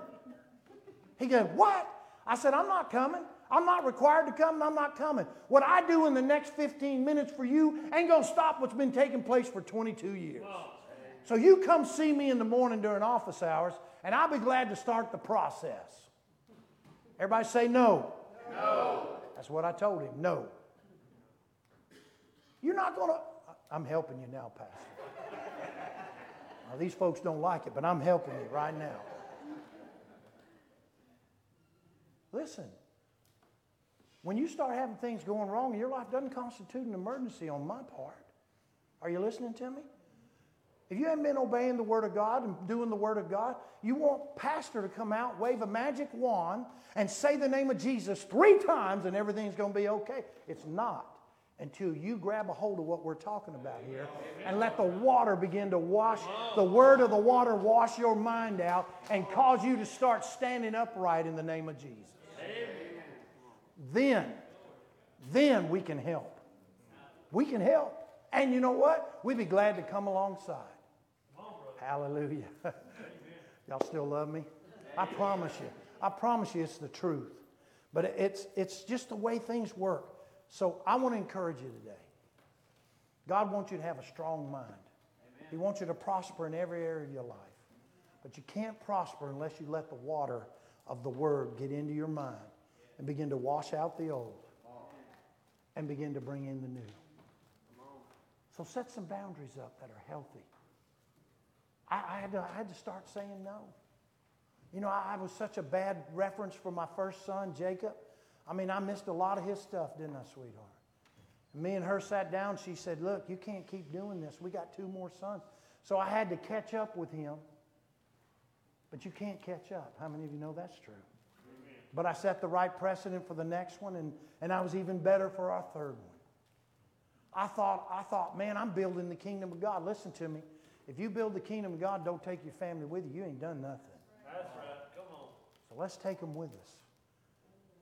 He goes, What? I said, I'm not coming. I'm not required to come, and I'm not coming. What I do in the next 15 minutes for you ain't going to stop what's been taking place for 22 years. So you come see me in the morning during office hours, and I'll be glad to start the process. Everybody say no. No. That's what I told him. No. You're not going to. I'm helping you now, Pastor. now, these folks don't like it, but I'm helping you right now. Listen, when you start having things going wrong in your life, doesn't constitute an emergency on my part. Are you listening to me? If you haven't been obeying the Word of God and doing the Word of God, you want pastor to come out, wave a magic wand, and say the name of Jesus three times, and everything's going to be okay. It's not until you grab a hold of what we're talking about here and let the water begin to wash, the word of the water wash your mind out and cause you to start standing upright in the name of Jesus. Then, then we can help. We can help. And you know what? We'd be glad to come alongside. Hallelujah. Y'all still love me? I promise you. I promise you it's the truth. But it's, it's just the way things work. So I want to encourage you today. God wants you to have a strong mind. He wants you to prosper in every area of your life. But you can't prosper unless you let the water of the Word get into your mind and begin to wash out the old and begin to bring in the new. So set some boundaries up that are healthy. I, I, had, to, I had to start saying no. You know, I, I was such a bad reference for my first son, Jacob. I mean, I missed a lot of his stuff, didn't I, sweetheart? Me and her sat down. She said, Look, you can't keep doing this. We got two more sons. So I had to catch up with him. But you can't catch up. How many of you know that's true? But I set the right precedent for the next one, and, and I was even better for our third one. I thought, I thought, man, I'm building the kingdom of God. Listen to me. If you build the kingdom of God, don't take your family with you, you ain't done nothing. That's right. Come on. So let's take them with us.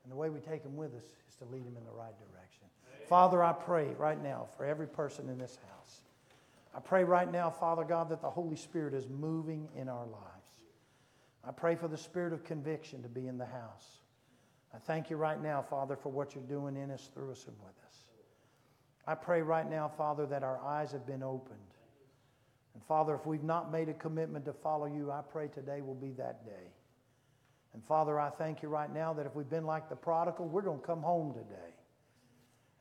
And the way we take them with us is to lead them in the right direction. Father, I pray right now for every person in this house. I pray right now, Father God, that the Holy Spirit is moving in our lives. I pray for the spirit of conviction to be in the house. I thank you right now, Father, for what you're doing in us, through us, and with us. I pray right now, Father, that our eyes have been opened. And Father, if we've not made a commitment to follow you, I pray today will be that day. And Father, I thank you right now that if we've been like the prodigal, we're going to come home today.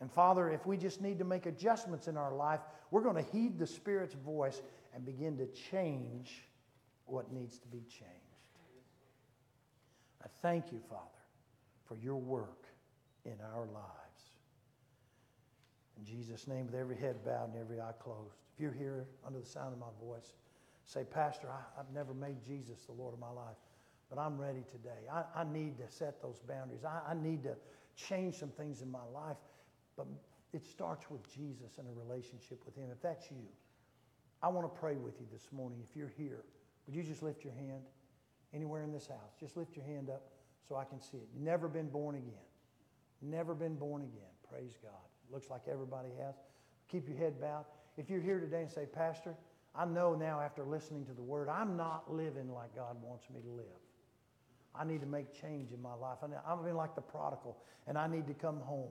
And Father, if we just need to make adjustments in our life, we're going to heed the Spirit's voice and begin to change what needs to be changed. I thank you, Father, for your work in our lives. In Jesus' name, with every head bowed and every eye closed. If you're here under the sound of my voice, say, Pastor, I, have never made Jesus the Lord of my life, but I'm ready today. I, I need to set those boundaries. I, I need to change some things in my life. But it starts with Jesus and a relationship with Him. If that's you, I want to pray with you this morning. If you're here, would you just lift your hand anywhere in this house? Just lift your hand up so I can see it. Never been born again. Never been born again. Praise God. Looks like everybody has. Keep your head bowed. If you're here today and say, Pastor, I know now after listening to the word, I'm not living like God wants me to live. I need to make change in my life. I'm like the prodigal, and I need to come home.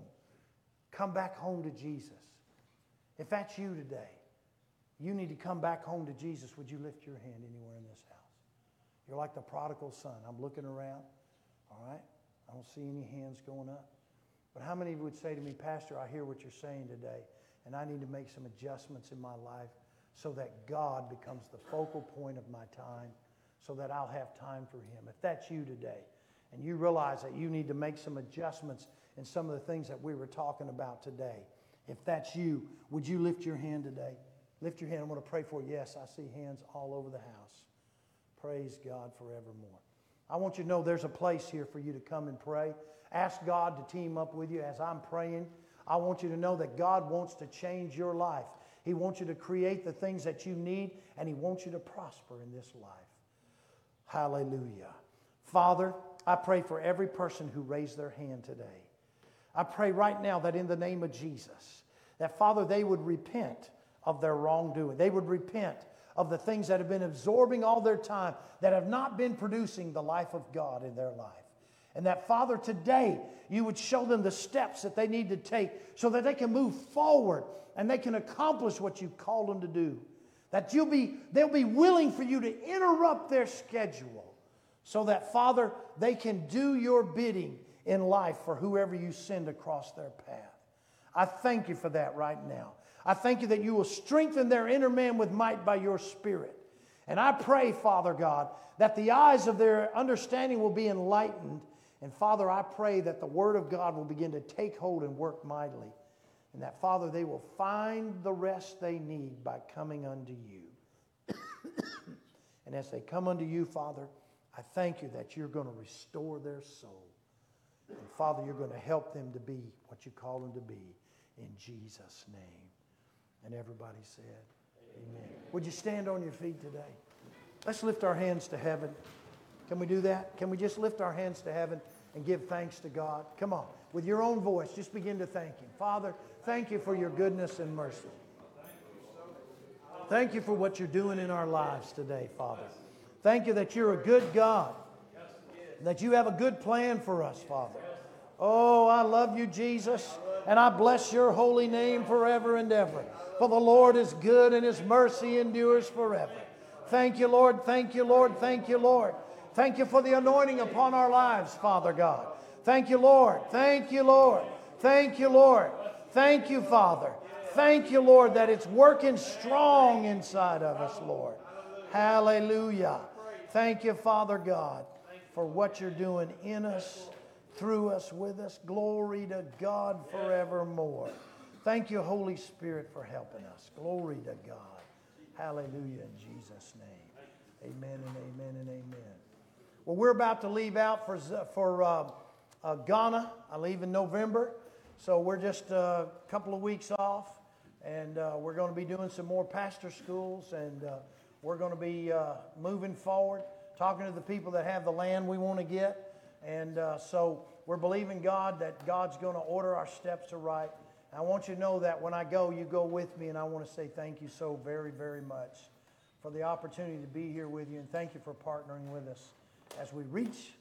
Come back home to Jesus. If that's you today, you need to come back home to Jesus. Would you lift your hand anywhere in this house? You're like the prodigal son. I'm looking around. All right? I don't see any hands going up. But how many of you would say to me, Pastor, I hear what you're saying today, and I need to make some adjustments in my life so that God becomes the focal point of my time, so that I'll have time for Him? If that's you today, and you realize that you need to make some adjustments in some of the things that we were talking about today, if that's you, would you lift your hand today? Lift your hand. I'm going to pray for you. Yes, I see hands all over the house. Praise God forevermore. I want you to know there's a place here for you to come and pray. Ask God to team up with you as I'm praying. I want you to know that God wants to change your life. He wants you to create the things that you need, and He wants you to prosper in this life. Hallelujah. Father, I pray for every person who raised their hand today. I pray right now that in the name of Jesus, that Father, they would repent of their wrongdoing. They would repent of the things that have been absorbing all their time, that have not been producing the life of God in their life. And that, Father, today you would show them the steps that they need to take so that they can move forward and they can accomplish what you've called them to do. That you'll be, they'll be willing for you to interrupt their schedule so that, Father, they can do your bidding in life for whoever you send across their path. I thank you for that right now. I thank you that you will strengthen their inner man with might by your Spirit. And I pray, Father God, that the eyes of their understanding will be enlightened. And Father, I pray that the Word of God will begin to take hold and work mightily. And that, Father, they will find the rest they need by coming unto you. and as they come unto you, Father, I thank you that you're going to restore their soul. And Father, you're going to help them to be what you call them to be in Jesus' name. And everybody said, Amen. Would you stand on your feet today? Let's lift our hands to heaven. Can we do that? Can we just lift our hands to heaven and give thanks to God? Come on. With your own voice, just begin to thank Him. Father, thank you for your goodness and mercy. Thank you for what you're doing in our lives today, Father. Thank you that you're a good God, that you have a good plan for us, Father. Oh, I love you, Jesus, and I bless your holy name forever and ever. For the Lord is good and his mercy endures forever. Thank you, Lord. Thank you, Lord. Thank you, Lord. Thank you for the anointing upon our lives, Father God. Thank you, Lord. Thank you, Lord. Thank you, Lord. Thank you, Father. Thank you, Lord, that it's working strong inside of us, Lord. Hallelujah. Thank you, Father God, for what you're doing in us, through us, with us. Glory to God forevermore. Thank you, Holy Spirit, for helping us. Glory to God. Hallelujah in Jesus' name. Amen and amen and amen. Well, we're about to leave out for, for uh, uh, Ghana. I leave in November. So we're just a couple of weeks off And uh, we're going to be doing some more pastor schools, and uh, we're going to be uh, moving forward, talking to the people that have the land we want to get. And so we're believing God that God's going to order our steps to aright. I want you to know that when I go, you go with me, and I want to say thank you so very, very much for the opportunity to be here with you, and thank you for partnering with us as we reach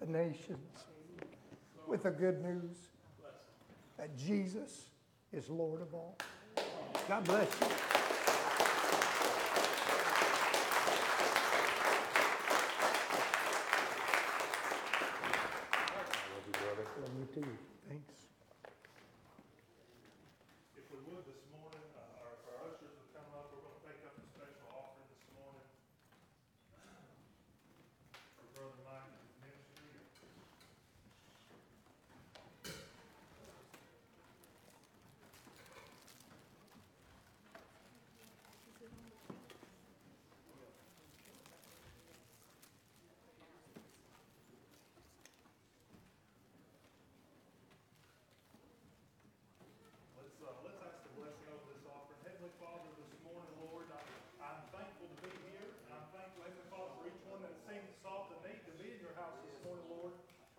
the nations with the good news that Jesus is Lord of all. God bless you. Love you too. Thanks. If we would this morning, uh, our, our ushers would come up, we're gonna take up a special offering this morning for Brother Mike and his ministry. Let's, uh, let's ask the blessing over this offering. Heavenly Father, this morning, Lord, I, I'm thankful to be here. and I'm thankful, Heavenly Father, for each one that seems to saw the need to be in your house this morning, Lord.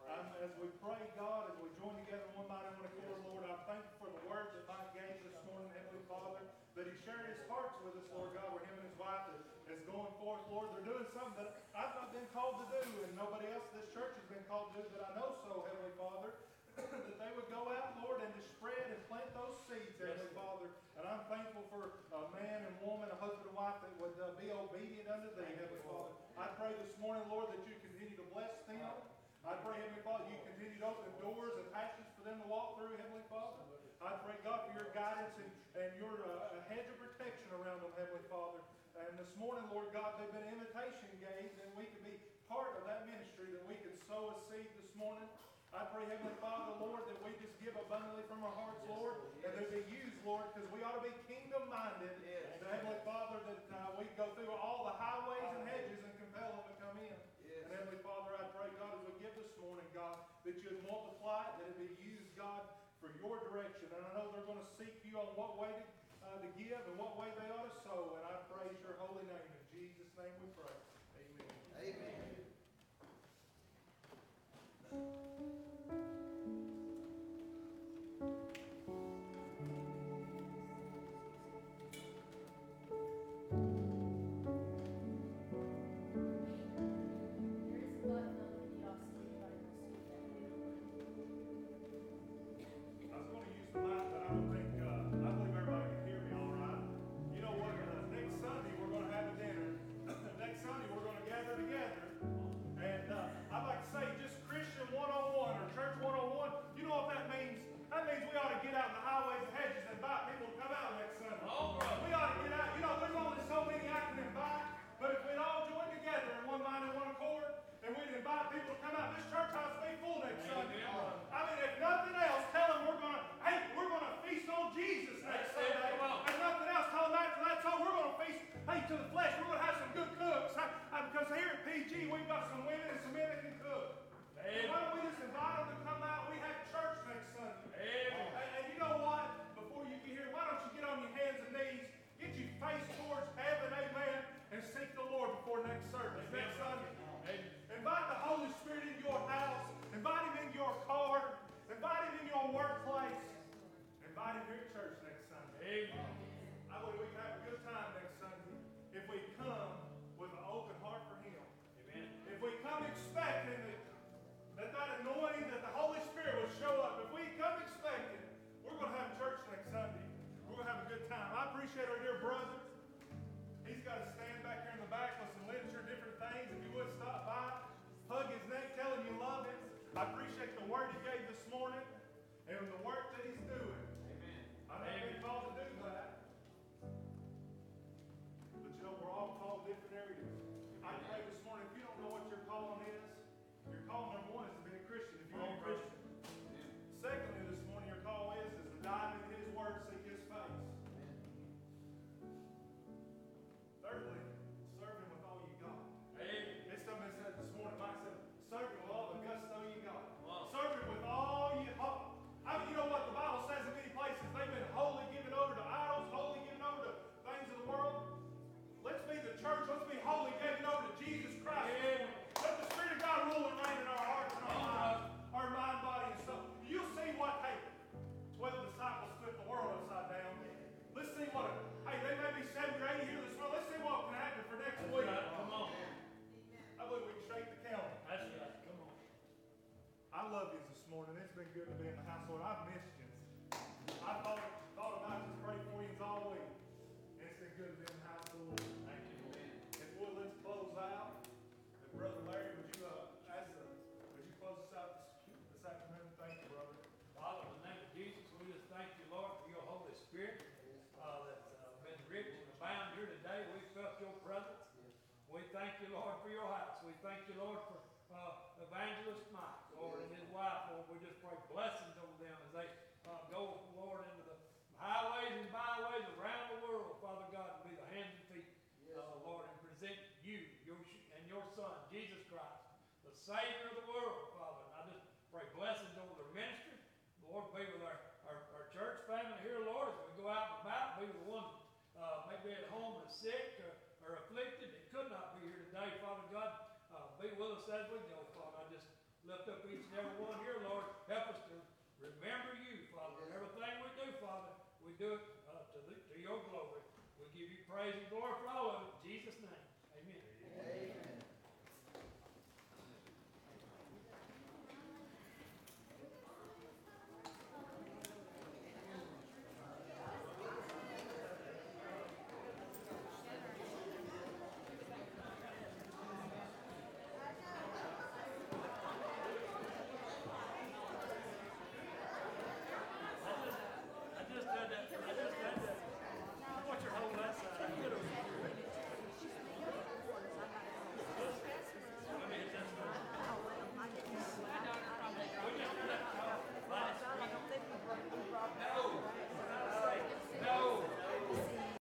Um, as we pray, God, as we join together in one mighty one accord, Lord, I'm thankful for the word that Mike gave this morning, Heavenly Father, that he shared his hearts with us, Lord God, where him and his wife is, is going forth, Lord. They're doing something that I've not been called to do, and nobody else in this church has been called to do, but I know so, Heavenly Father that they would go out, Lord, and to spread and plant those seeds, Heavenly Father. And I'm thankful for a man and woman, a husband and wife that would uh, be obedient unto thee, Heavenly Father. I pray this morning, Lord, that you continue to bless them. I pray, Heavenly Father, you continue to open doors and passages for them to walk through, Heavenly Father. I pray, God, for your guidance and, and your uh, hedge of protection around them, Heavenly Father. And this morning, Lord God, they've been invitation games, and we can be part of that ministry, that we can sow a seed this morning. I pray, Heavenly Father, Lord, that we just give abundantly from our hearts, Lord, and they be used, Lord, because we ought to be kingdom minded. Yes. Heavenly Father, that uh, we go through all the highways and hedges and compel them to come in. Yes. And Heavenly Father, I pray, God, as we give this morning, God, that you'd multiply it, that it be used, God, for your direction. And I know they're going to seek you on what way to, uh, to give and what way they ought to sow. And got some morning. It's been good to be in the house, Lord. I've missed every one here, Lord. Help us to remember you, Father. In everything we do, Father, we do it uh, to, the, to your glory. We give you praise and glory